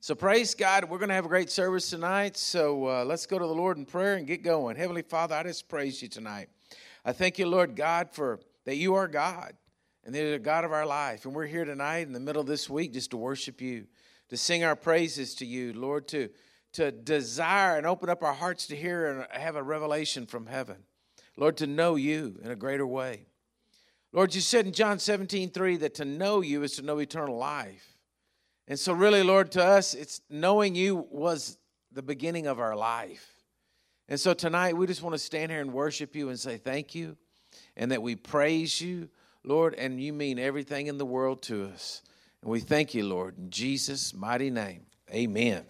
So praise God. We're going to have a great service tonight. So uh, let's go to the Lord in prayer and get going. Heavenly Father, I just praise you tonight. I thank you, Lord God, for that you are God and that you're the God of our life. And we're here tonight in the middle of this week just to worship you, to sing our praises to you, Lord, to to desire and open up our hearts to hear and have a revelation from heaven. Lord, to know you in a greater way. Lord, you said in John 17, 3 that to know you is to know eternal life. And so, really, Lord, to us, it's knowing you was the beginning of our life. And so tonight, we just want to stand here and worship you and say thank you and that we praise you, Lord, and you mean everything in the world to us. And we thank you, Lord, in Jesus' mighty name. Amen.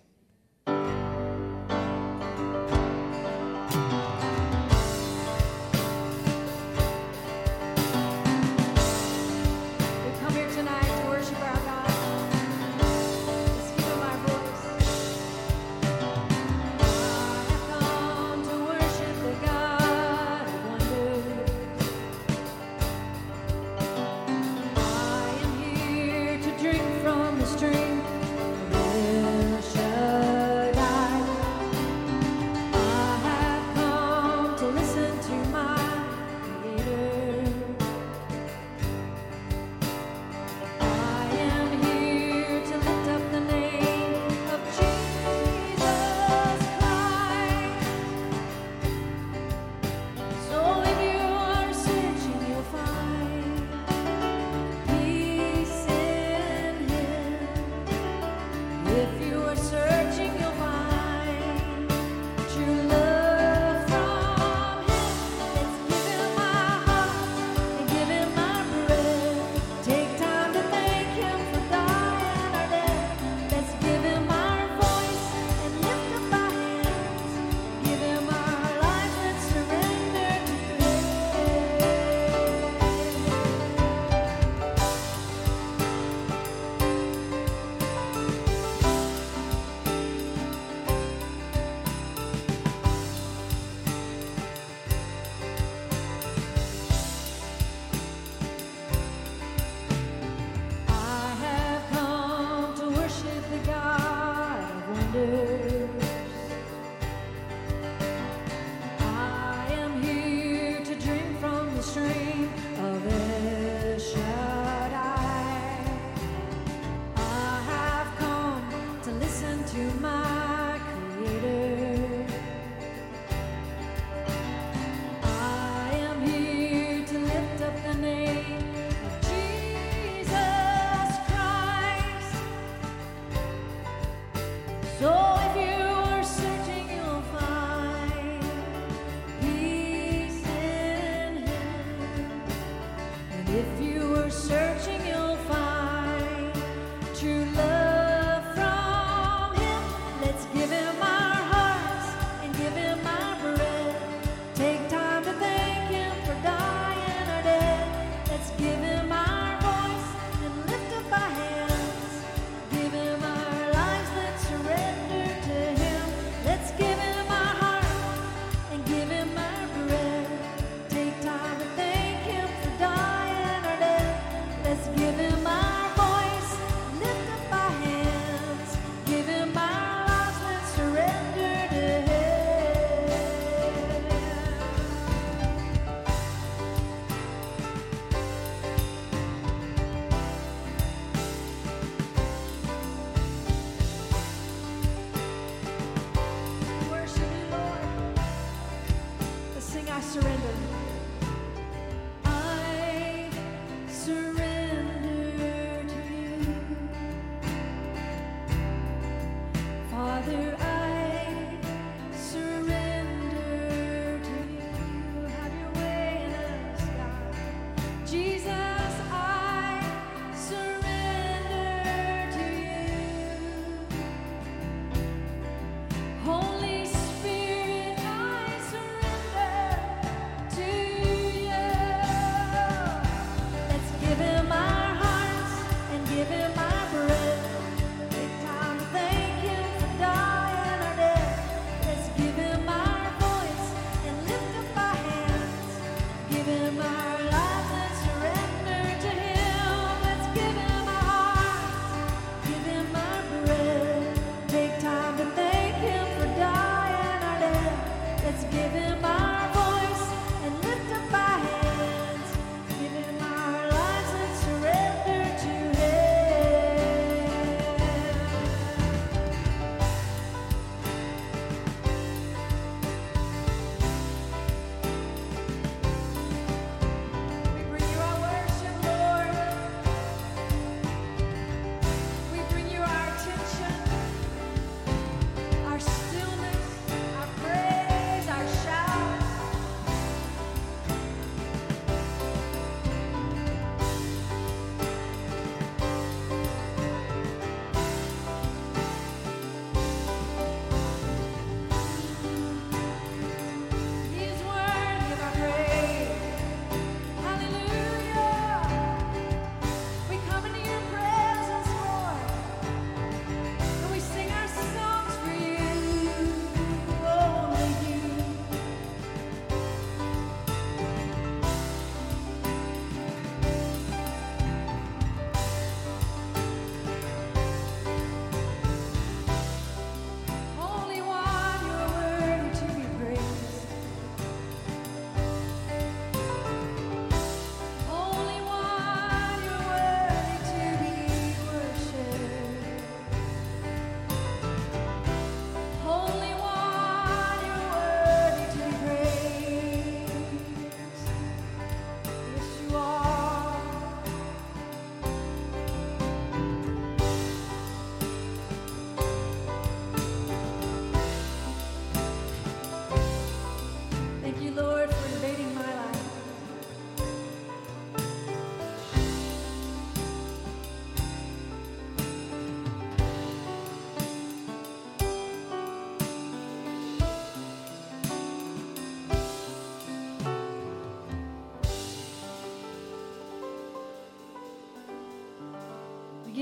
surrender.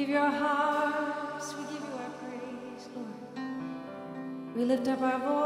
give your hearts, we give you our praise, Lord. We lift up our voice.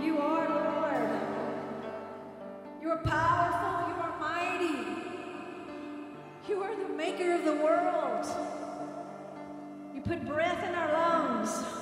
You are Lord. You are powerful. You are mighty. You are the maker of the world. You put breath in our lungs.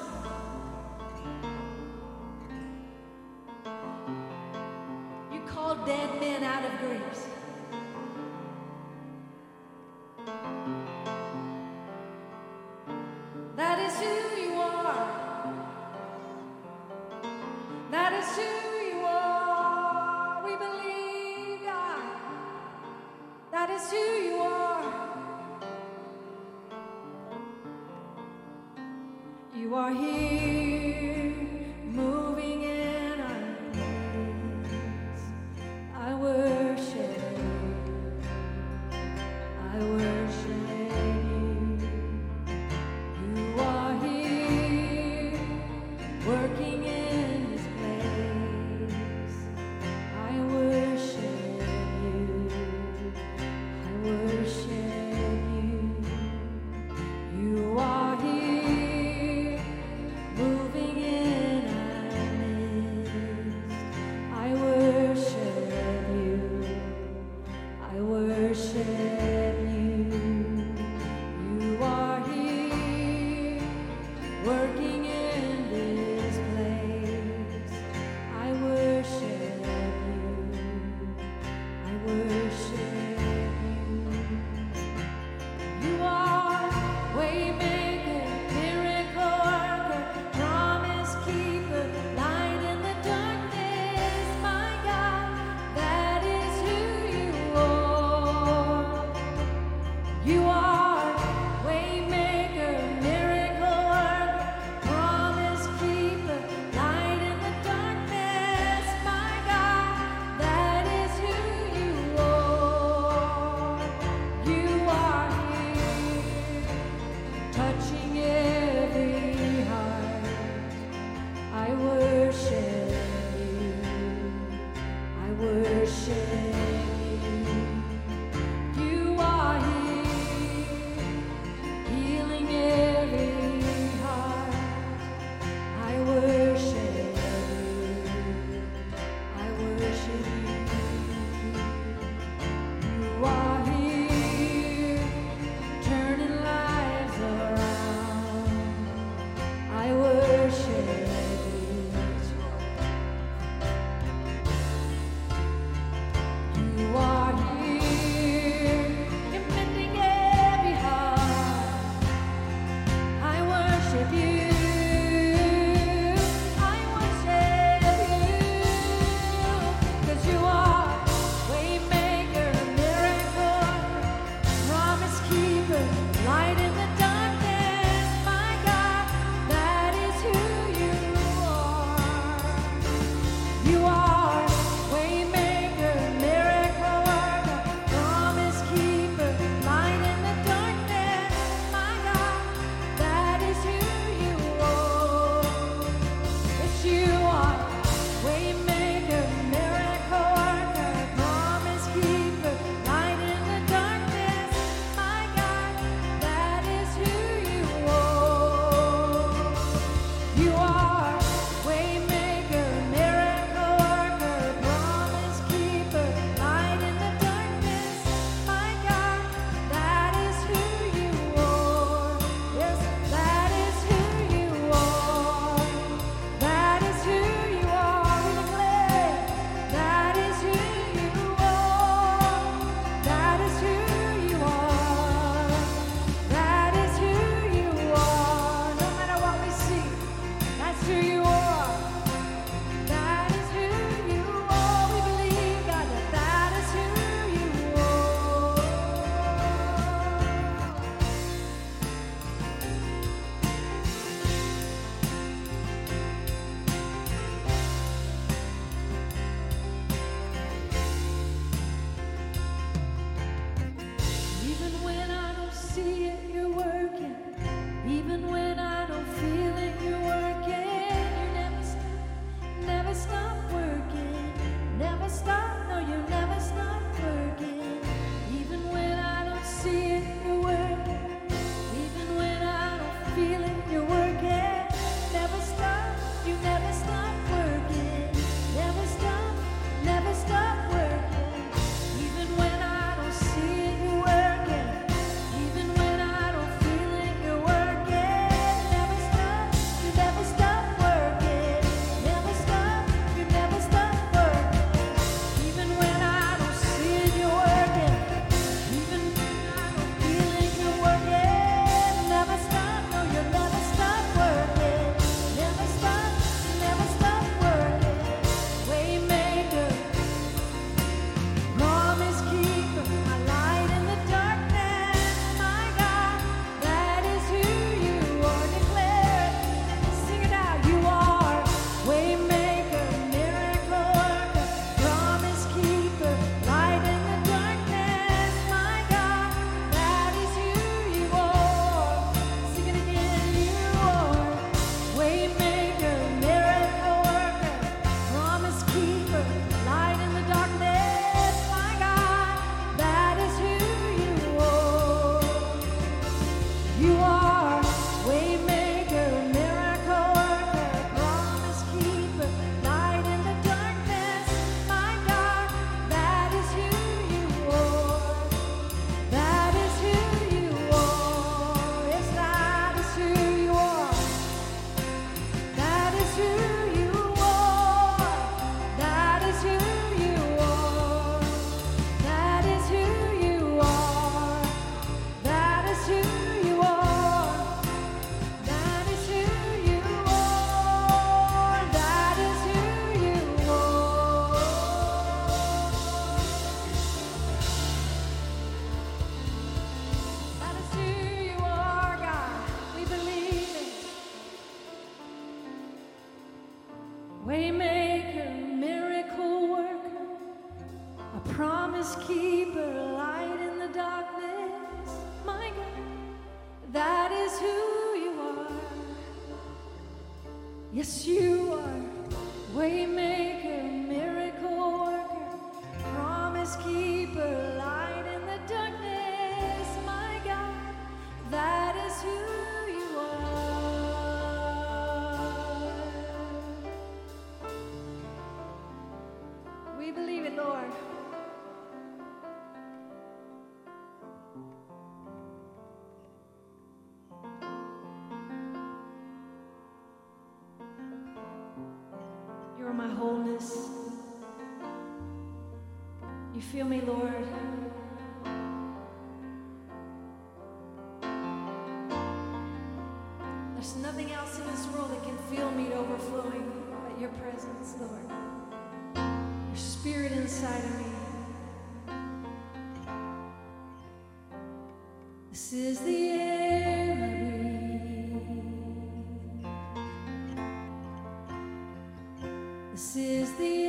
Feel me, Lord. There's nothing else in this world that can fill me to overflowing but your presence, Lord. Your spirit inside of me. This is the air I breathe. This is the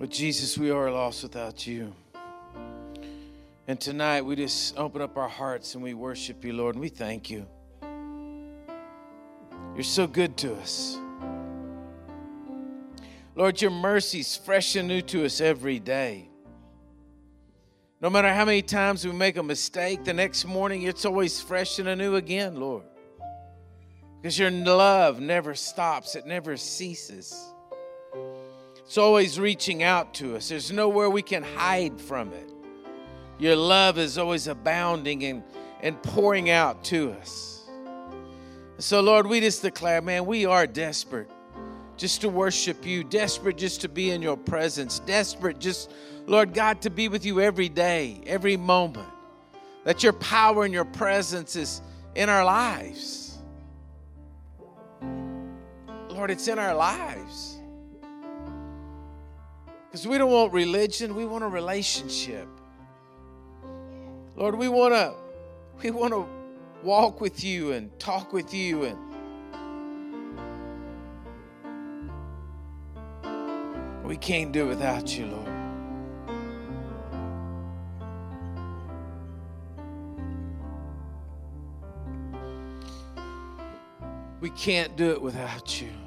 But Jesus, we are lost without you. And tonight we just open up our hearts and we worship you, Lord, and we thank you. You're so good to us. Lord, your mercy's fresh and new to us every day. No matter how many times we make a mistake, the next morning it's always fresh and anew again, Lord. Because your love never stops, it never ceases. It's always reaching out to us. There's nowhere we can hide from it. Your love is always abounding and, and pouring out to us. So, Lord, we just declare, man, we are desperate just to worship you, desperate just to be in your presence, desperate just, Lord God, to be with you every day, every moment. That your power and your presence is in our lives. Lord, it's in our lives. Because we don't want religion, we want a relationship. Lord, we want to we want to walk with you and talk with you and we can't do it without you, Lord. We can't do it without you.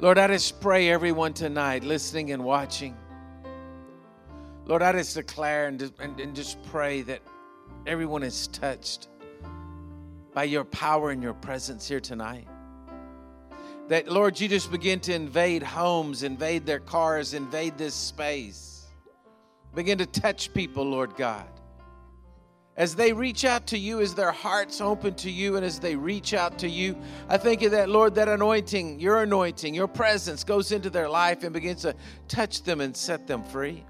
Lord, I just pray everyone tonight, listening and watching. Lord, I just declare and, and, and just pray that everyone is touched by your power and your presence here tonight. That, Lord, you just begin to invade homes, invade their cars, invade this space. Begin to touch people, Lord God as they reach out to you, as their hearts open to you, and as they reach out to you, I thank you that, Lord, that anointing, your anointing, your presence goes into their life and begins to touch them and set them free.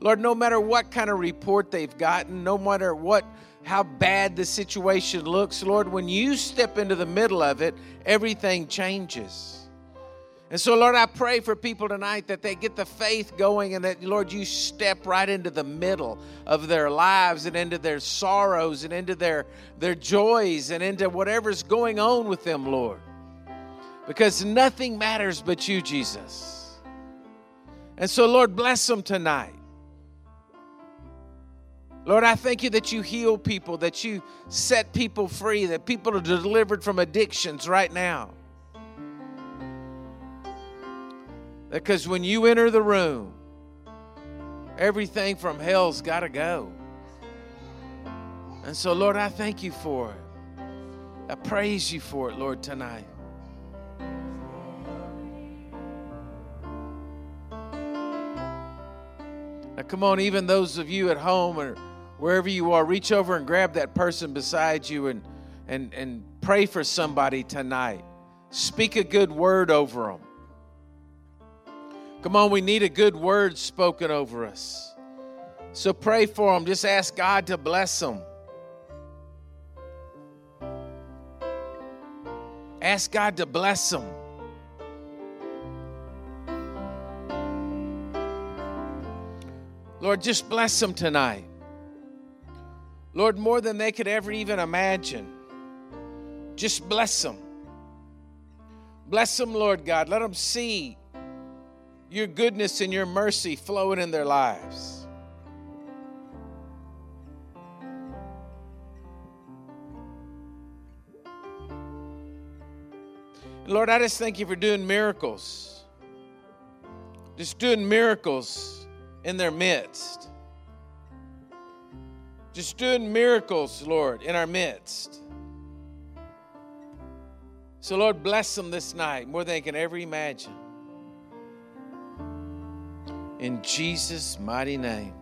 Lord, no matter what kind of report they've gotten, no matter what how bad the situation looks, Lord, when you step into the middle of it, everything changes. And so, Lord, I pray for people tonight that they get the faith going and that, Lord, you step right into the middle of their lives and into their sorrows and into their, their joys and into whatever's going on with them, Lord. Because nothing matters but you, Jesus. And so, Lord, bless them tonight. Lord, I thank you that you heal people, that you set people free, that people are delivered from addictions right now. Because when you enter the room, everything from hell's got to go. And so, Lord, I thank you for it. I praise you for it, Lord, tonight. Now, come on, even those of you at home or wherever you are, reach over and grab that person beside you and, and, and pray for somebody tonight. Speak a good word over them. Come on, we need a good word spoken over us. So pray for them. Just ask God to bless them. Ask God to bless them. Lord, just bless them tonight. Lord, more than they could ever even imagine. Just bless them. Bless them, Lord God. Let them see your goodness and your mercy flowing in their lives. Lord, I just thank you for doing miracles. Just doing miracles in their midst. Just doing miracles, Lord, in our midst. So, Lord, bless them this night more than they can ever imagine. In Jesus' mighty name.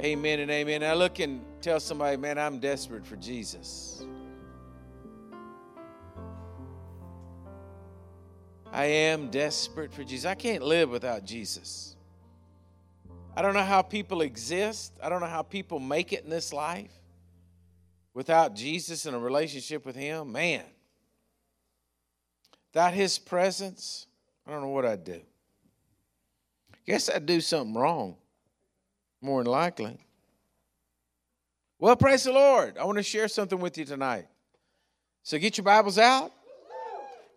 Amen and amen. Now look and tell somebody, man, I'm desperate for Jesus. I am desperate for Jesus. I can't live without Jesus. I don't know how people exist. I don't know how people make it in this life without Jesus and a relationship with Him. Man, without His presence, I don't know what I'd do. Guess I'd do something wrong, more than likely. Well, praise the Lord. I want to share something with you tonight. So get your Bibles out,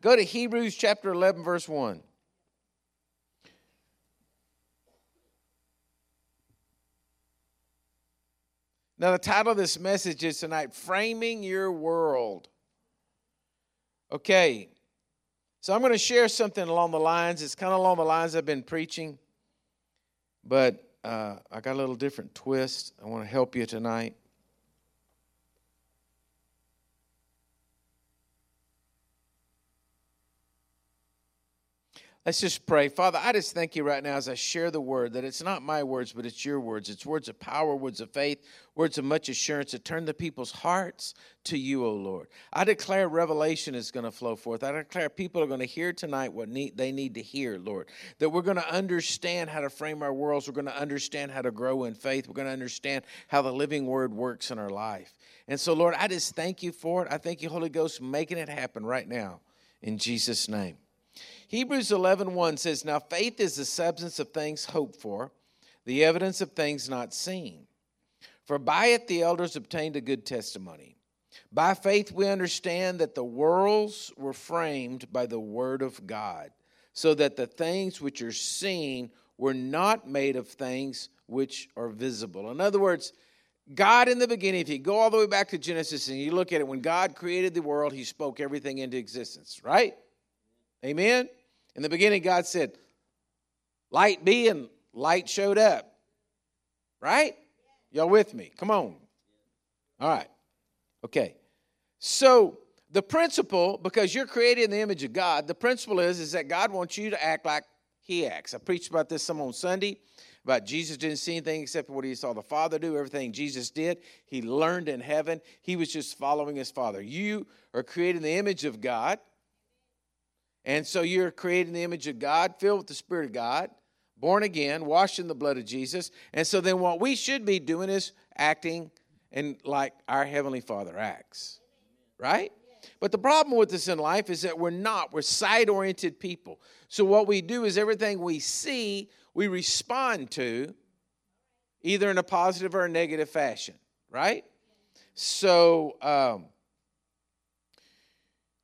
Go to Hebrews chapter 11, verse 1. Now, the title of this message is tonight Framing Your World. Okay, so I'm going to share something along the lines. It's kind of along the lines I've been preaching, but uh, I got a little different twist. I want to help you tonight. Let's just pray. Father, I just thank you right now as I share the word that it's not my words, but it's your words. It's words of power, words of faith, words of much assurance that turn the people's hearts to you, O Lord. I declare revelation is going to flow forth. I declare people are going to hear tonight what need, they need to hear, Lord. That we're going to understand how to frame our worlds. We're going to understand how to grow in faith. We're going to understand how the living word works in our life. And so, Lord, I just thank you for it. I thank you, Holy Ghost, making it happen right now in Jesus' name. Hebrews 11 1 says, Now faith is the substance of things hoped for, the evidence of things not seen. For by it the elders obtained a good testimony. By faith we understand that the worlds were framed by the word of God, so that the things which are seen were not made of things which are visible. In other words, God in the beginning, if you go all the way back to Genesis and you look at it, when God created the world, he spoke everything into existence, right? Amen? In the beginning, God said, Light be, and light showed up. Right? Y'all with me? Come on. All right. Okay. So the principle, because you're created in the image of God, the principle is, is that God wants you to act like He acts. I preached about this some on Sunday. About Jesus didn't see anything except what he saw the Father do. Everything Jesus did, he learned in heaven. He was just following his Father. You are created in the image of God. And so you're created in the image of God, filled with the Spirit of God, born again, washed in the blood of Jesus. And so then what we should be doing is acting and like our Heavenly Father acts. Right? But the problem with this in life is that we're not. We're side oriented people. So what we do is everything we see, we respond to either in a positive or a negative fashion. Right? So, um,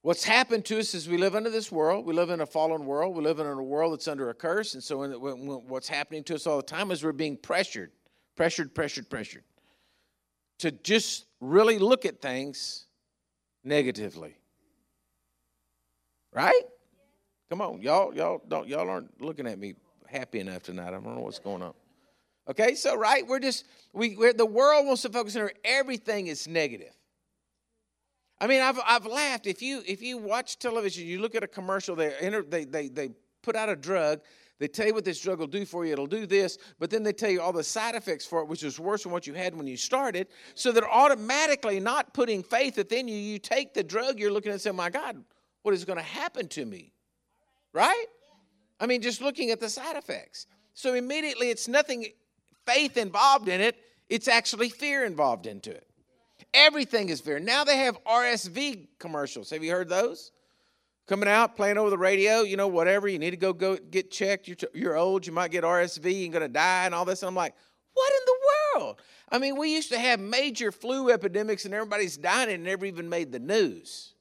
What's happened to us is we live under this world. We live in a fallen world. We live in a world that's under a curse. And so, what's happening to us all the time is we're being pressured, pressured, pressured, pressured to just really look at things negatively. Right? Come on, y'all, y'all don't, y'all aren't looking at me happy enough tonight. I don't know what's going on. Okay, so right, we're just we we're, the world wants to focus on everything is negative. I mean, I've, I've laughed. If you if you watch television, you look at a commercial. They enter, they they they put out a drug. They tell you what this drug will do for you. It'll do this, but then they tell you all the side effects for it, which is worse than what you had when you started. So they're automatically, not putting faith within you, you take the drug. You're looking at and saying, "My God, what is going to happen to me?" Right? I mean, just looking at the side effects. So immediately, it's nothing faith involved in it. It's actually fear involved into it. Everything is fear. Now they have RSV commercials. Have you heard those? Coming out, playing over the radio, you know, whatever. You need to go, go get checked. You're, you're old. You might get RSV. You're going to die and all this. And I'm like, what in the world? I mean, we used to have major flu epidemics and everybody's dying and never even made the news.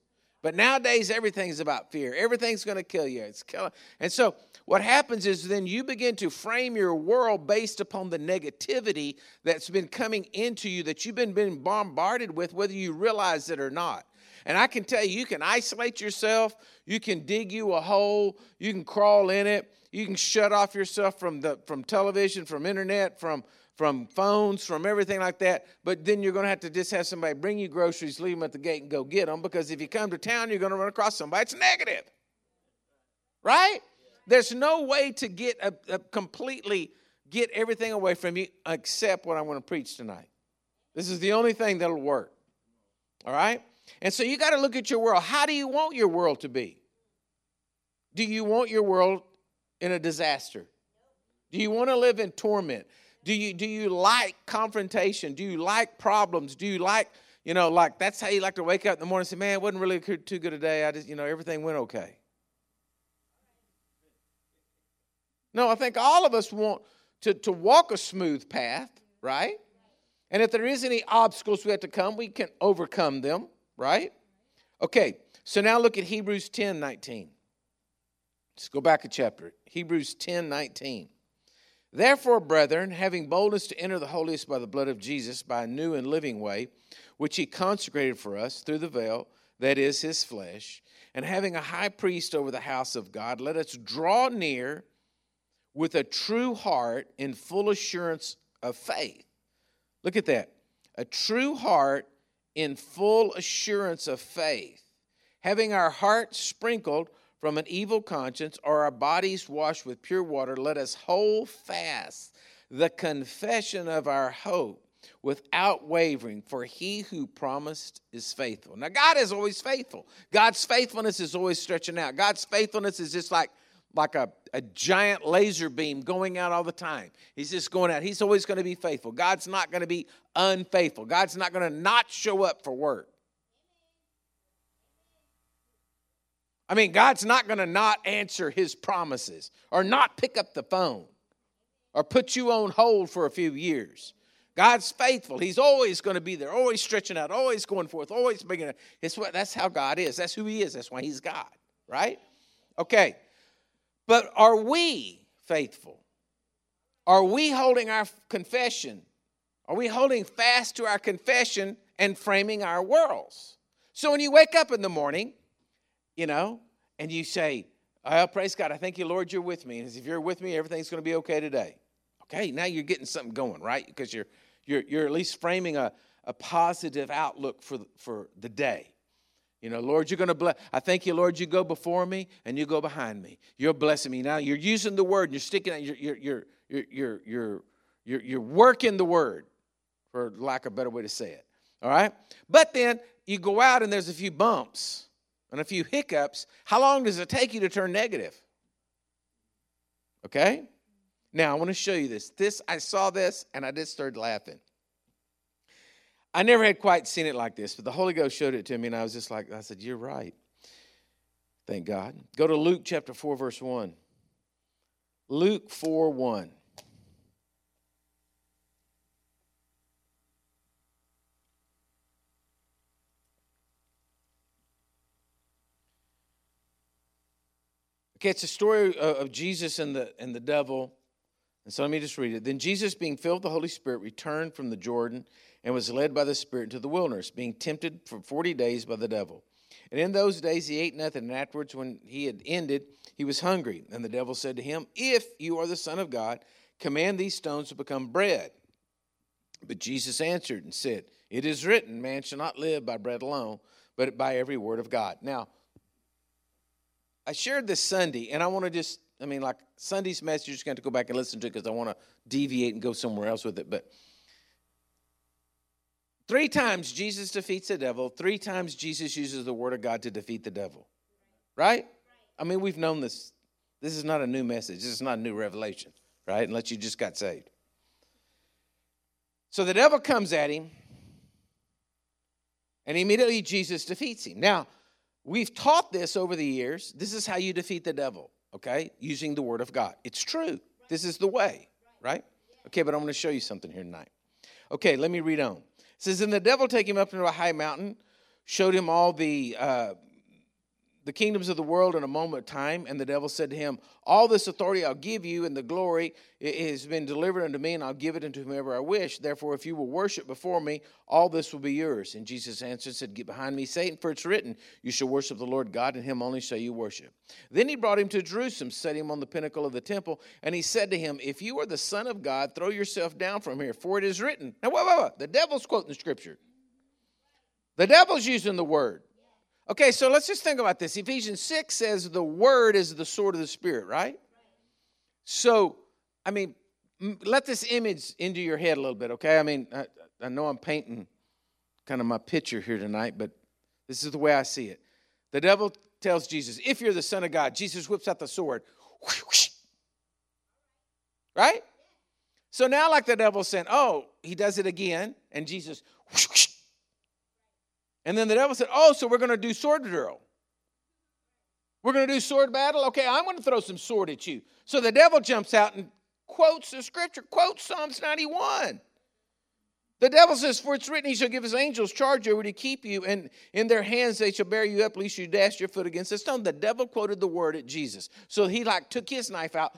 But nowadays, everything's about fear. Everything's going to kill you. It's killing. And so, what happens is then you begin to frame your world based upon the negativity that's been coming into you that you've been, being bombarded with, whether you realize it or not. And I can tell you, you can isolate yourself, you can dig you a hole, you can crawl in it, you can shut off yourself from the from television, from internet, from from phones, from everything like that. But then you're going to have to just have somebody bring you groceries, leave them at the gate, and go get them because if you come to town, you're going to run across somebody. It's negative. Right? There's no way to get a, a completely get everything away from you except what I'm going to preach tonight. This is the only thing that'll work. All right? And so you got to look at your world. How do you want your world to be? Do you want your world in a disaster? Do you want to live in torment? Do you do you like confrontation? Do you like problems? Do you like you know like that's how you like to wake up in the morning and say, "Man, it wasn't really too good a day. I just you know everything went okay." No, I think all of us want to, to walk a smooth path, right? And if there is any obstacles we have to come, we can overcome them, right? Okay, so now look at Hebrews 10 19. Let's go back a chapter. Hebrews 10 19. Therefore, brethren, having boldness to enter the holiest by the blood of Jesus, by a new and living way, which he consecrated for us through the veil, that is his flesh, and having a high priest over the house of God, let us draw near with a true heart in full assurance of faith. Look at that. A true heart in full assurance of faith, having our hearts sprinkled from an evil conscience or our bodies washed with pure water, let us hold fast the confession of our hope without wavering, for he who promised is faithful. Now, God is always faithful. God's faithfulness is always stretching out. God's faithfulness is just like, like a, a giant laser beam going out all the time. He's just going out. He's always going to be faithful. God's not going to be unfaithful. God's not going to not show up for work. I mean, God's not going to not answer his promises or not pick up the phone or put you on hold for a few years. God's faithful. He's always going to be there, always stretching out, always going forth, always making it. It's what, that's how God is. That's who He is. That's why He's God, right? Okay. But are we faithful? Are we holding our confession? Are we holding fast to our confession and framing our worlds? So when you wake up in the morning, you know, and you say, Oh, praise God, I thank you, Lord, you're with me. And if you're with me, everything's going to be okay today. Okay, now you're getting something going, right? Because you're you're you're at least framing a, a positive outlook for for the day. You know, Lord, you're going to bless. I thank you, Lord, you go before me and you go behind me. You're blessing me. Now you're using the word, and you're sticking out, you're you're you're you're you're you're, you're, working the word, for lack of a better way to say it. All right? But then you go out and there's a few bumps and a few hiccups, how long does it take you to turn negative? Okay? Now, I want to show you this. This I saw this and I just started laughing. I never had quite seen it like this, but the Holy Ghost showed it to me and I was just like I said, "You're right." Thank God. Go to Luke chapter 4 verse 1. Luke 4 1. Okay, it's a story of Jesus and the, and the devil. And so let me just read it. Then Jesus, being filled with the Holy Spirit, returned from the Jordan and was led by the Spirit into the wilderness, being tempted for 40 days by the devil. And in those days he ate nothing, and afterwards, when he had ended, he was hungry. And the devil said to him, If you are the Son of God, command these stones to become bread. But Jesus answered and said, It is written, Man shall not live by bread alone, but by every word of God. Now, I shared this Sunday, and I want to just, I mean, like Sunday's message, you're just going to go back and listen to it because I want to deviate and go somewhere else with it. But three times Jesus defeats the devil, three times Jesus uses the word of God to defeat the devil. Right? I mean, we've known this. This is not a new message, this is not a new revelation, right? Unless you just got saved. So the devil comes at him, and immediately Jesus defeats him. Now, We've taught this over the years. This is how you defeat the devil, okay? Using the word of God. It's true. This is the way, right? Okay, but I'm going to show you something here tonight. Okay, let me read on. It says, And the devil take him up into a high mountain, showed him all the uh, the kingdoms of the world in a moment of time. And the devil said to him, All this authority I'll give you, and the glory has been delivered unto me, and I'll give it unto whomever I wish. Therefore, if you will worship before me, all this will be yours. And Jesus answered, and said, Get behind me, Satan, for it's written, You shall worship the Lord God, and him only shall you worship. Then he brought him to Jerusalem, set him on the pinnacle of the temple, and he said to him, If you are the Son of God, throw yourself down from here, for it is written. Now, wait, wait, wait. The devil's quoting the scripture. The devil's using the word. Okay, so let's just think about this. Ephesians 6 says the word is the sword of the spirit, right? So, I mean, let this image into your head a little bit, okay? I mean, I, I know I'm painting kind of my picture here tonight, but this is the way I see it. The devil tells Jesus, if you're the Son of God, Jesus whips out the sword. Right? So now, like the devil's saying, oh, he does it again, and Jesus and then the devil said, Oh, so we're going to do sword drill. We're going to do sword battle? Okay, I'm going to throw some sword at you. So the devil jumps out and quotes the scripture, quotes Psalms 91. The devil says, For it's written, He shall give His angels charge over to keep you, and in their hands they shall bear you up, lest you dash your foot against a stone. The devil quoted the word at Jesus. So he like took his knife out.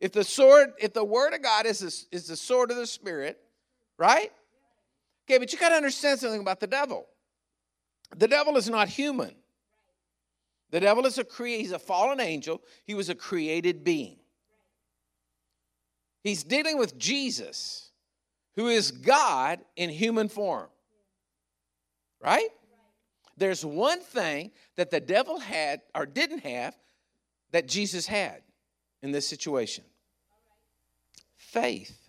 If the sword, if the word of God is, the- is the sword of the Spirit, right? Okay, but you got to understand something about the devil. The devil is not human. The devil is a he's a fallen angel. He was a created being. He's dealing with Jesus, who is God in human form. Right? There's one thing that the devil had or didn't have that Jesus had in this situation faith.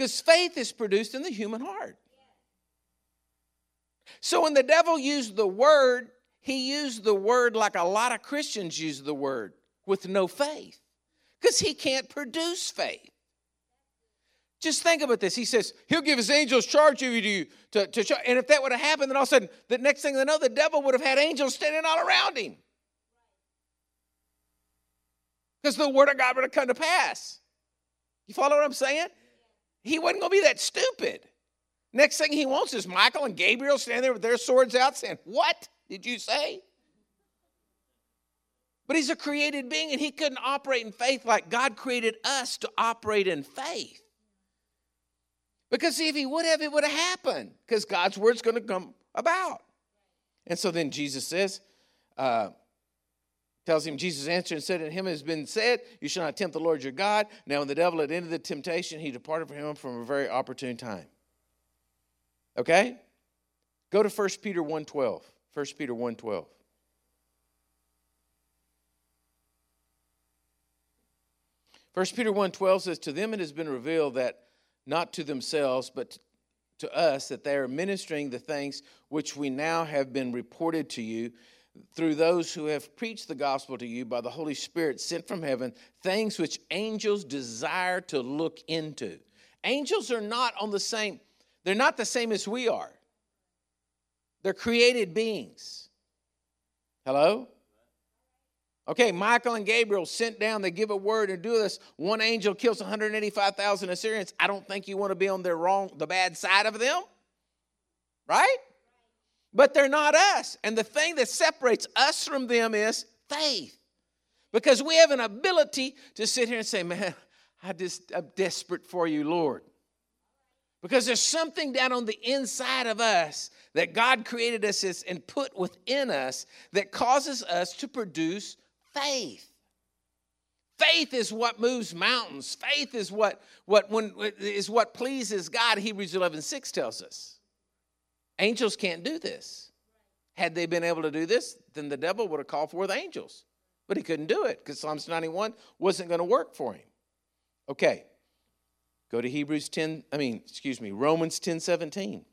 Because faith is produced in the human heart. So when the devil used the word, he used the word like a lot of Christians use the word with no faith because he can't produce faith. Just think about this. He says, He'll give his angels charge of you to, to, to and if that would have happened, then all of a sudden, the next thing they know, the devil would have had angels standing all around him. Because the word of God would have come to pass. You follow what I'm saying? He wasn't going to be that stupid. Next thing he wants is Michael and Gabriel standing there with their swords out saying, What did you say? But he's a created being and he couldn't operate in faith like God created us to operate in faith. Because see, if he would have, it would have happened because God's word's going to come about. And so then Jesus says, uh, tells him, Jesus answered and said, In him It has been said, You shall not tempt the Lord your God. Now, when the devil had ended the temptation, he departed from him from a very opportune time. Okay? Go to 1 Peter 1.12. 1 Peter 1.12. First Peter 1.12 says, To them it has been revealed that not to themselves, but to us, that they are ministering the things which we now have been reported to you through those who have preached the gospel to you by the Holy Spirit sent from heaven, things which angels desire to look into. Angels are not on the same, they're not the same as we are. They're created beings. Hello? Okay, Michael and Gabriel sent down, they give a word and do this. One angel kills 185,000 Assyrians. I don't think you want to be on the wrong, the bad side of them. Right? But they're not us. And the thing that separates us from them is faith. Because we have an ability to sit here and say, man, I just, I'm desperate for you, Lord. Because there's something down on the inside of us that God created us and put within us that causes us to produce faith. Faith is what moves mountains. Faith is what, what, when, is what pleases God, Hebrews 11 6 tells us. Angels can't do this. Had they been able to do this, then the devil would have called forth angels. But he couldn't do it because Psalms 91 wasn't going to work for him. Okay. Go to Hebrews 10, I mean, excuse me, Romans 10 17.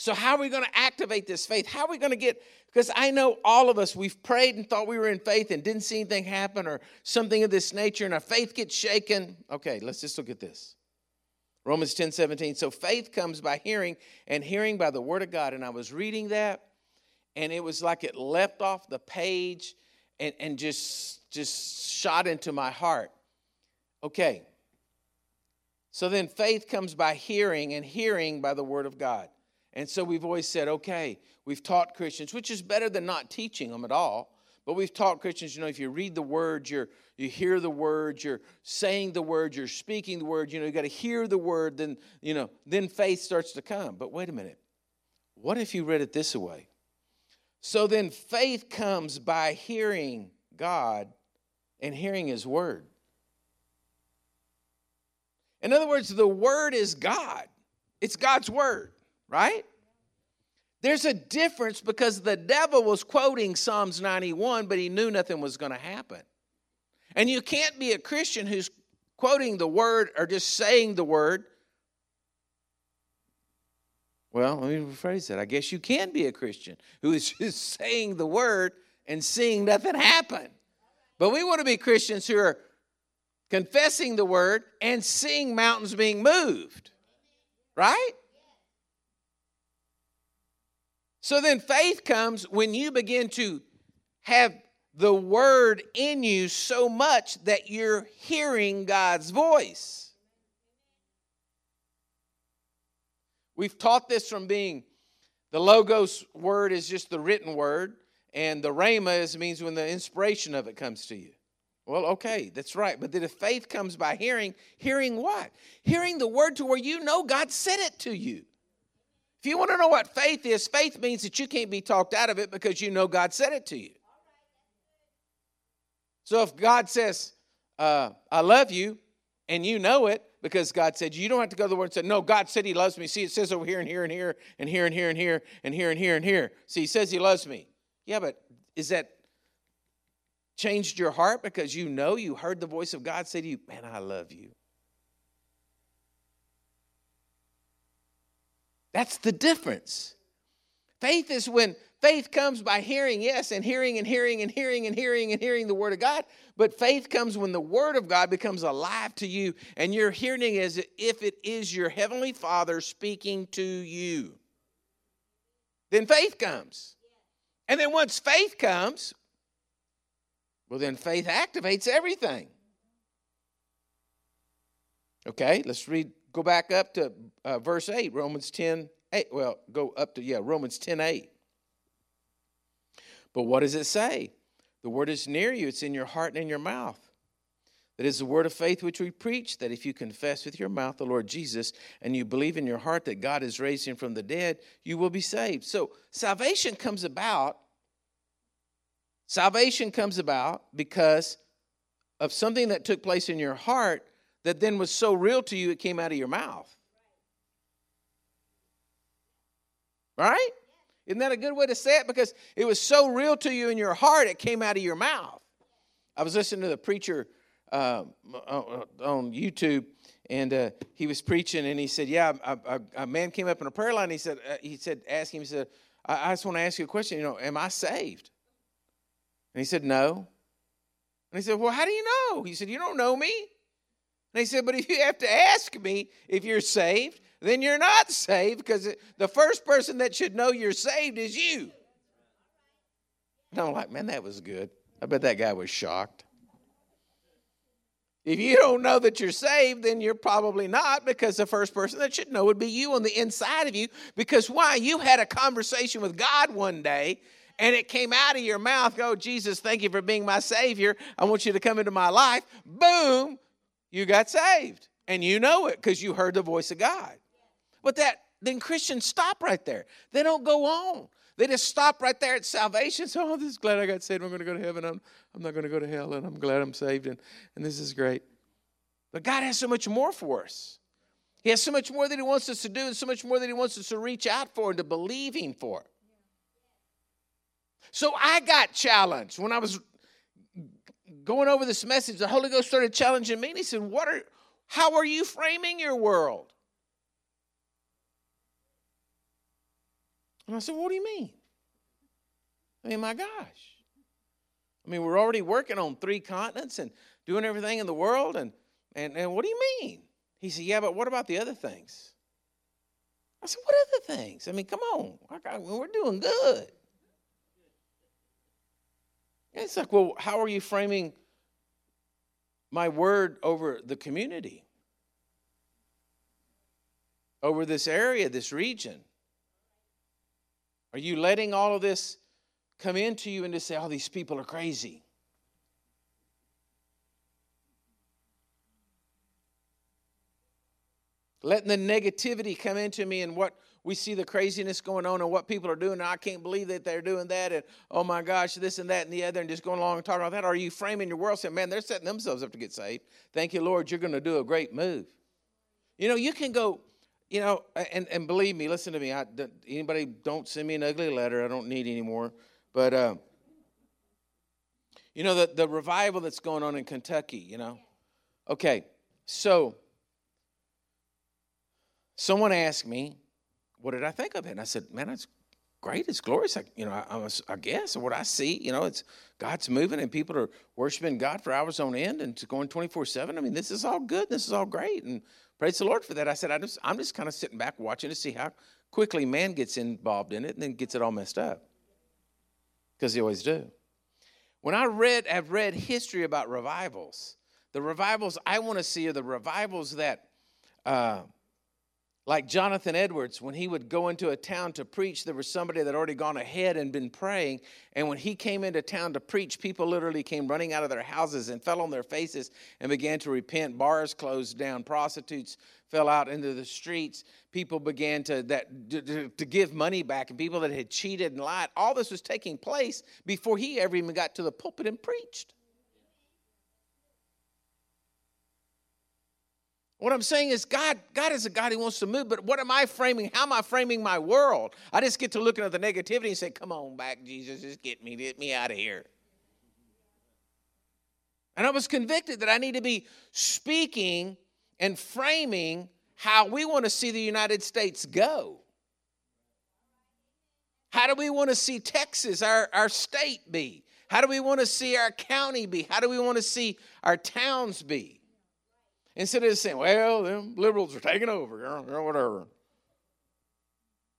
So, how are we going to activate this faith? How are we going to get? Because I know all of us, we've prayed and thought we were in faith and didn't see anything happen or something of this nature, and our faith gets shaken. Okay, let's just look at this. Romans 10 17. So, faith comes by hearing, and hearing by the word of God. And I was reading that, and it was like it leapt off the page and, and just, just shot into my heart. Okay. So then faith comes by hearing, and hearing by the word of God. And so we've always said, okay, we've taught Christians, which is better than not teaching them at all. But we've taught Christians, you know, if you read the words, you're you hear the words, you're saying the words, you're speaking the word, you know, you got to hear the word, then, you know, then faith starts to come. But wait a minute. What if you read it this way? So then faith comes by hearing God and hearing his word. In other words, the word is God. It's God's word, right? There's a difference because the devil was quoting Psalms 91, but he knew nothing was going to happen. And you can't be a Christian who's quoting the word or just saying the word. Well, let me rephrase that. I guess you can be a Christian who is just saying the word and seeing nothing happen. But we want to be Christians who are confessing the word and seeing mountains being moved. Right? So then faith comes when you begin to have the word in you so much that you're hearing God's voice. We've taught this from being the logos word is just the written word, and the rhema is means when the inspiration of it comes to you. Well, okay, that's right. But then if faith comes by hearing, hearing what? Hearing the word to where you know God said it to you. If you want to know what faith is, faith means that you can't be talked out of it because you know God said it to you. So if God says, uh, I love you, and you know it because God said, you don't have to go to the word and say, no, God said he loves me. See, it says over here and here and here and here and here and here and here and here and here. See, he says he loves me. Yeah, but is that changed your heart because you know you heard the voice of God say to you, man, I love you? That's the difference. Faith is when faith comes by hearing, yes, and hearing and hearing and hearing and hearing and hearing the Word of God. But faith comes when the Word of God becomes alive to you and you're hearing as if it is your Heavenly Father speaking to you. Then faith comes. And then once faith comes, well, then faith activates everything. Okay, let's read, go back up to uh, verse 8, Romans 10, 8. Well, go up to, yeah, Romans 10, 8. But what does it say? The word is near you, it's in your heart and in your mouth. That is the word of faith which we preach, that if you confess with your mouth the Lord Jesus and you believe in your heart that God raised him from the dead, you will be saved. So salvation comes about. Salvation comes about because of something that took place in your heart that then was so real to you it came out of your mouth. Right? Isn't that a good way to say it? Because it was so real to you in your heart, it came out of your mouth. I was listening to the preacher uh, on YouTube, and uh, he was preaching, and he said, "Yeah, a, man came up in a prayer line. He said, uh, he said, ask him. He said, I, I just want to ask you a question. You know, am I saved?" And he said, "No." And he said, "Well, how do you know?" He said, "You don't know me." And he said, But if you have to ask me if you're saved, then you're not saved because the first person that should know you're saved is you. And I'm like, man, that was good. I bet that guy was shocked. If you don't know that you're saved, then you're probably not because the first person that should know would be you on the inside of you. Because why? You had a conversation with God one day and it came out of your mouth, go, Jesus, thank you for being my Savior. I want you to come into my life. Boom, you got saved. And you know it because you heard the voice of God. But that then Christians stop right there. They don't go on. They just stop right there at salvation. So, oh, this is glad I got saved. I'm going to go to heaven. I'm, I'm not going to go to hell, and I'm glad I'm saved, and, and this is great. But God has so much more for us. He has so much more that He wants us to do, and so much more that He wants us to reach out for and to believe Him for. So I got challenged when I was going over this message. The Holy Ghost started challenging me, and He said, "What are? How are you framing your world?" And I said, What do you mean? I mean, my gosh. I mean, we're already working on three continents and doing everything in the world. And, and, and what do you mean? He said, Yeah, but what about the other things? I said, What other things? I mean, come on. We're doing good. And it's like, Well, how are you framing my word over the community? Over this area, this region? Are you letting all of this come into you and to say, oh, these people are crazy? Letting the negativity come into me and what we see the craziness going on and what people are doing. And I can't believe that they're doing that. And oh my gosh, this and that and the other, and just going along and talking about that. Are you framing your world saying, man, they're setting themselves up to get saved? Thank you, Lord, you're going to do a great move. You know, you can go you know, and, and believe me, listen to me. I, anybody don't send me an ugly letter. I don't need any more. But, uh, you know, the, the revival that's going on in Kentucky, you know. Okay, so someone asked me, what did I think of it? And I said, man, it's great. It's glorious. I, you know, I, I, guess what I see, you know, it's God's moving and people are worshiping God for hours on end and going 24 7. I mean, this is all good. This is all great. And Praise the Lord for that. I said, I just, I'm just kind of sitting back watching to see how quickly man gets involved in it and then gets it all messed up. Because he always do. When I read, have read history about revivals, the revivals I want to see are the revivals that, uh, like Jonathan Edwards, when he would go into a town to preach, there was somebody that had already gone ahead and been praying. And when he came into town to preach, people literally came running out of their houses and fell on their faces and began to repent. Bars closed down, prostitutes fell out into the streets. People began to, that, to, to give money back, and people that had cheated and lied. All this was taking place before he ever even got to the pulpit and preached. What I'm saying is, God, God is a God who wants to move, but what am I framing? How am I framing my world? I just get to looking at the negativity and say, Come on back, Jesus, just get me, get me out of here. And I was convicted that I need to be speaking and framing how we want to see the United States go. How do we want to see Texas, our, our state, be? How do we want to see our county be? How do we want to see our towns be? Instead of saying, well, them liberals are taking over, or whatever.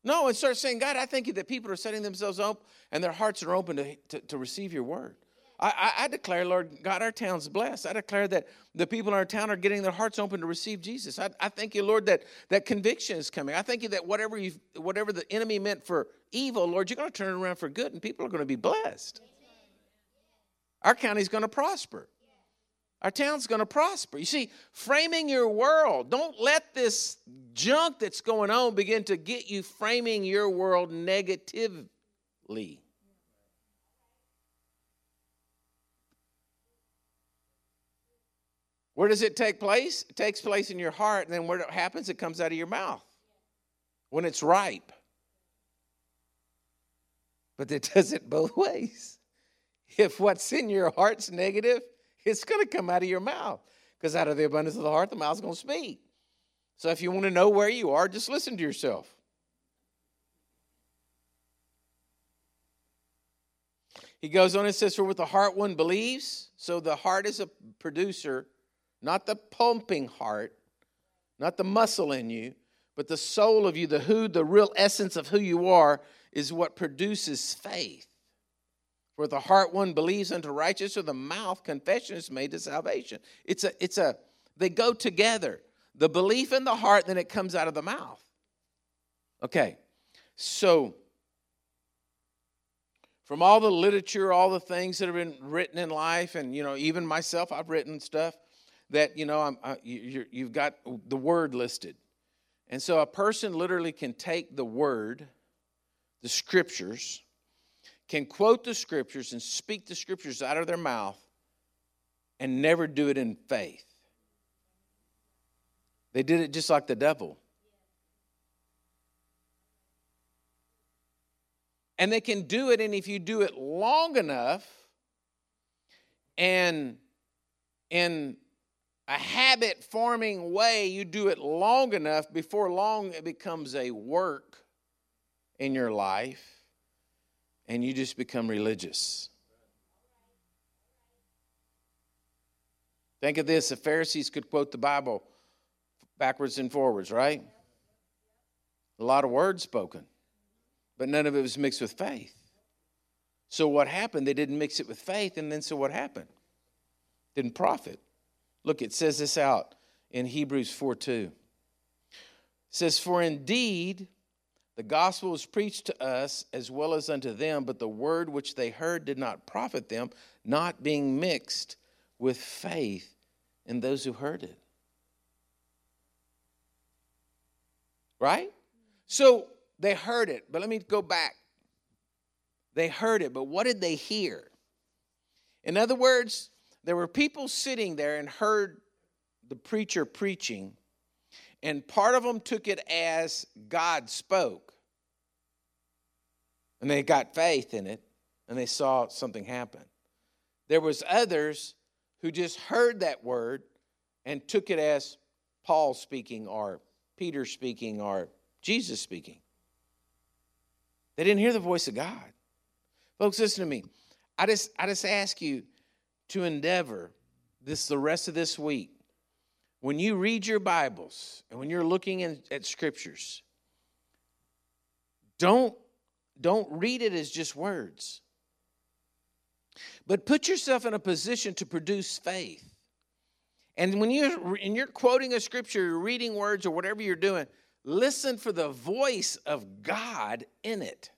No, and start saying, God, I thank you that people are setting themselves up and their hearts are open to, to, to receive your word. I, I, I, declare, Lord God, our town's blessed. I declare that the people in our town are getting their hearts open to receive Jesus. I, I thank you, Lord, that, that conviction is coming. I thank you that whatever, you whatever the enemy meant for evil, Lord, you're going to turn it around for good and people are going to be blessed. Our county's going to prosper. Our town's going to prosper. You see, framing your world, don't let this junk that's going on begin to get you framing your world negatively. Where does it take place? It takes place in your heart, and then where it happens, it comes out of your mouth when it's ripe. But it does it both ways. If what's in your heart's negative, it's going to come out of your mouth because out of the abundance of the heart, the mouth's going to speak. So if you want to know where you are, just listen to yourself. He goes on and says, For with the heart one believes. So the heart is a producer, not the pumping heart, not the muscle in you, but the soul of you, the who, the real essence of who you are, is what produces faith. For the heart one believes unto righteousness, or the mouth confession is made to salvation. It's a, it's a, they go together. The belief in the heart, then it comes out of the mouth. Okay, so from all the literature, all the things that have been written in life, and you know, even myself, I've written stuff that you know, I'm, I, you, you've got the word listed, and so a person literally can take the word, the scriptures, can quote the scriptures and speak the scriptures out of their mouth and never do it in faith. They did it just like the devil. And they can do it, and if you do it long enough and in a habit forming way, you do it long enough, before long it becomes a work in your life and you just become religious. Think of this the Pharisees could quote the Bible backwards and forwards, right? A lot of words spoken, but none of it was mixed with faith. So what happened? They didn't mix it with faith, and then so what happened? Didn't profit. Look, it says this out in Hebrews 4 2. It says, For indeed, the gospel was preached to us as well as unto them, but the word which they heard did not profit them, not being mixed with faith in those who heard it. Right? So they heard it, but let me go back. They heard it, but what did they hear? In other words, there were people sitting there and heard the preacher preaching, and part of them took it as God spoke. And they got faith in it and they saw something happen. There was others who just heard that word and took it as paul speaking or peter speaking or jesus speaking. They didn't hear the voice of god. Folks listen to me. I just i just ask you to endeavor this the rest of this week when you read your bibles and when you're looking in, at scriptures don't don't read it as just words. But put yourself in a position to produce faith. And when you're, and you're quoting a scripture, you're reading words, or whatever you're doing, listen for the voice of God in it.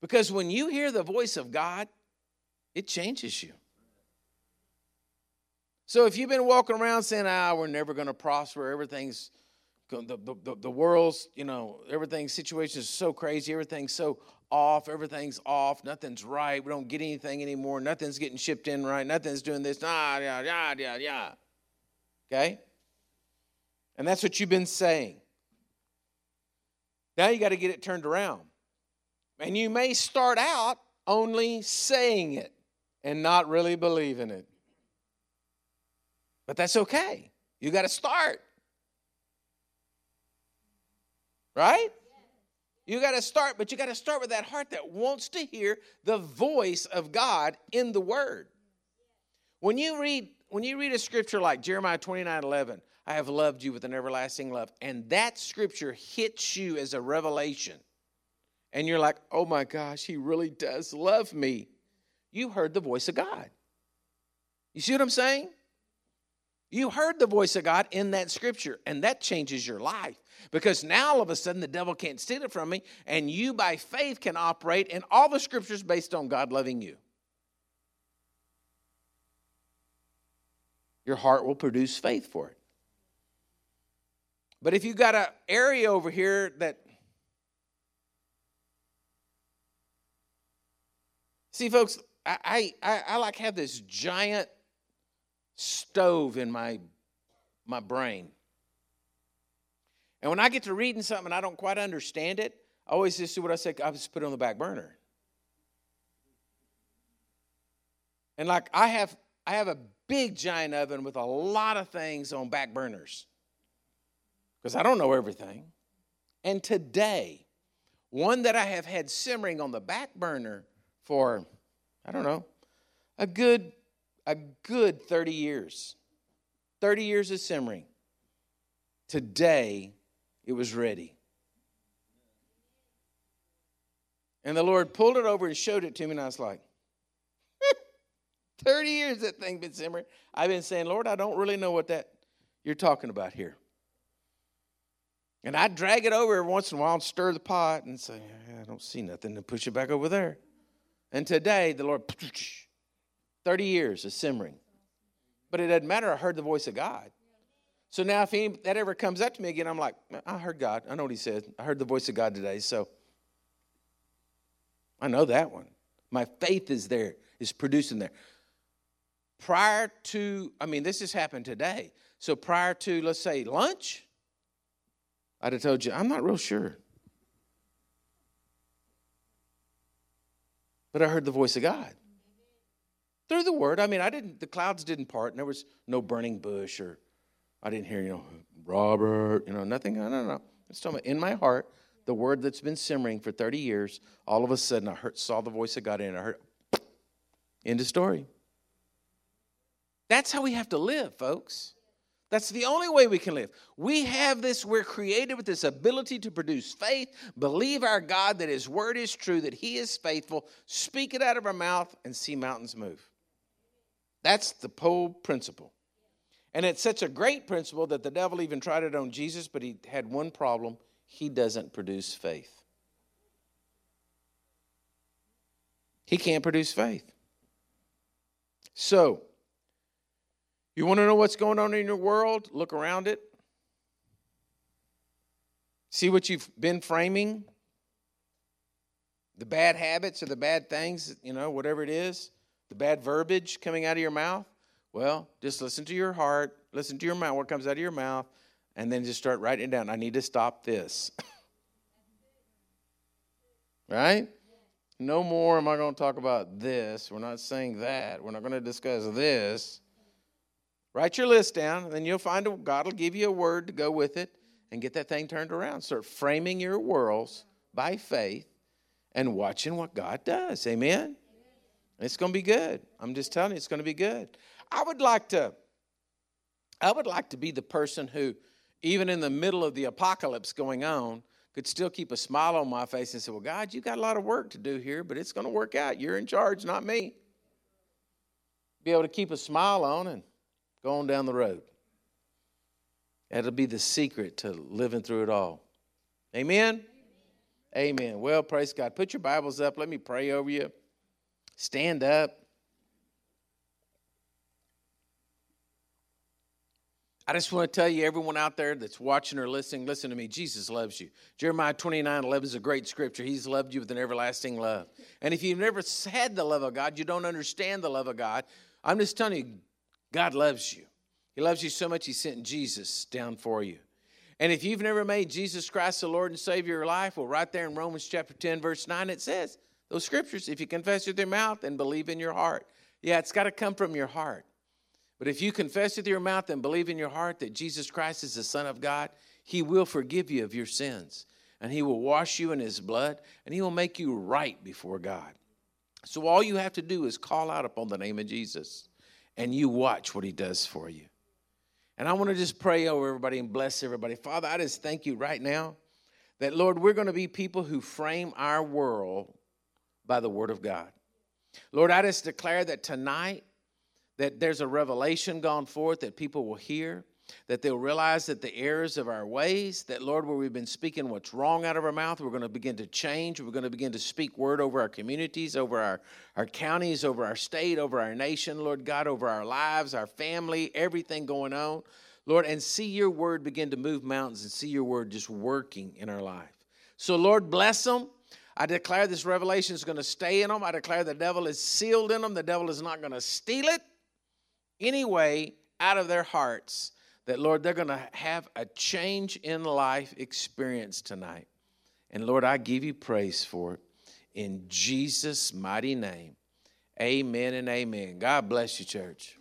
Because when you hear the voice of God, it changes you. So if you've been walking around saying, ah, we're never going to prosper, everything's, the, the, the world's, you know, everything's situation is so crazy, everything's so off, everything's off, nothing's right, we don't get anything anymore, nothing's getting shipped in right, nothing's doing this, ah, yeah, yeah, yeah, yeah. Okay? And that's what you've been saying. Now you got to get it turned around. And you may start out only saying it and not really believing it. But that's okay. You got to start. Right? You got to start, but you got to start with that heart that wants to hear the voice of God in the word. When you read when you read a scripture like Jeremiah 29 11, I have loved you with an everlasting love, and that scripture hits you as a revelation, and you're like, oh my gosh, he really does love me. You heard the voice of God. You see what I'm saying? You heard the voice of God in that scripture, and that changes your life because now all of a sudden the devil can't steal it from me, and you by faith can operate in all the scriptures based on God loving you. Your heart will produce faith for it. But if you've got an area over here that See, folks, I, I, I like have this giant stove in my my brain. And when I get to reading something and I don't quite understand it, I always just do what I say, I just put it on the back burner. And like I have I have a big giant oven with a lot of things on back burners. Because I don't know everything. And today, one that I have had simmering on the back burner for, I don't know, a good a good 30 years. 30 years of simmering. Today, it was ready. And the Lord pulled it over and showed it to me, and I was like, 30 years that thing been simmering. I've been saying, Lord, I don't really know what that you're talking about here. And I'd drag it over every once in a while and stir the pot and say, I don't see nothing, and push it back over there. And today, the Lord 30 years of simmering. But it doesn't matter. I heard the voice of God. So now, if any, that ever comes up to me again, I'm like, I heard God. I know what He said. I heard the voice of God today. So I know that one. My faith is there, is producing there. Prior to, I mean, this has happened today. So prior to, let's say, lunch, I'd have told you, I'm not real sure. But I heard the voice of God through the word. I mean, I didn't, the clouds didn't part, and there was no burning bush, or I didn't hear, you know, Robert, you know, nothing. No, no, no. It's talking about in my heart, the word that's been simmering for 30 years, all of a sudden I heard, saw the voice of God in it. I heard, end of story. That's how we have to live, folks. That's the only way we can live. We have this, we're created with this ability to produce faith, believe our God that His word is true, that He is faithful, speak it out of our mouth, and see mountains move. That's the pole principle. And it's such a great principle that the devil even tried it on Jesus, but he had one problem he doesn't produce faith. He can't produce faith. So, you want to know what's going on in your world? Look around it. See what you've been framing? The bad habits or the bad things, you know, whatever it is the bad verbiage coming out of your mouth? Well, just listen to your heart, listen to your mouth, what comes out of your mouth, and then just start writing it down. I need to stop this. right? No more am I going to talk about this. We're not saying that. We're not going to discuss this. Write your list down, and then you'll find a, God will give you a word to go with it and get that thing turned around. Start framing your worlds by faith and watching what God does. Amen? It's going to be good. I'm just telling you, it's going to be good. I would like to, I would like to be the person who, even in the middle of the apocalypse going on, could still keep a smile on my face and say, Well, God, you got a lot of work to do here, but it's going to work out. You're in charge, not me. be able to keep a smile on and go on down the road. That'll be the secret to living through it all. Amen? Amen. Well, praise God. Put your Bibles up. Let me pray over you. Stand up. I just want to tell you, everyone out there that's watching or listening, listen to me. Jesus loves you. Jeremiah 29 11 is a great scripture. He's loved you with an everlasting love. And if you've never had the love of God, you don't understand the love of God. I'm just telling you, God loves you. He loves you so much, He sent Jesus down for you. And if you've never made Jesus Christ the Lord and Savior of your life, well, right there in Romans chapter 10, verse 9, it says, those scriptures, if you confess with your mouth and believe in your heart. Yeah, it's got to come from your heart. But if you confess with your mouth and believe in your heart that Jesus Christ is the Son of God, He will forgive you of your sins. And He will wash you in His blood, and He will make you right before God. So all you have to do is call out upon the name of Jesus, and you watch what He does for you. And I want to just pray over everybody and bless everybody. Father, I just thank you right now that, Lord, we're going to be people who frame our world by the Word of God. Lord, I just declare that tonight, that there's a revelation gone forth that people will hear, that they'll realize that the errors of our ways, that Lord, where we've been speaking what's wrong out of our mouth, we're going to begin to change. We're going to begin to speak word over our communities, over our, our counties, over our state, over our nation, Lord God, over our lives, our family, everything going on. Lord, and see your word begin to move mountains and see your word just working in our life. So, Lord, bless them. I declare this revelation is going to stay in them. I declare the devil is sealed in them. The devil is not going to steal it anyway out of their hearts that, Lord, they're going to have a change in life experience tonight. And Lord, I give you praise for it in Jesus' mighty name. Amen and amen. God bless you, church.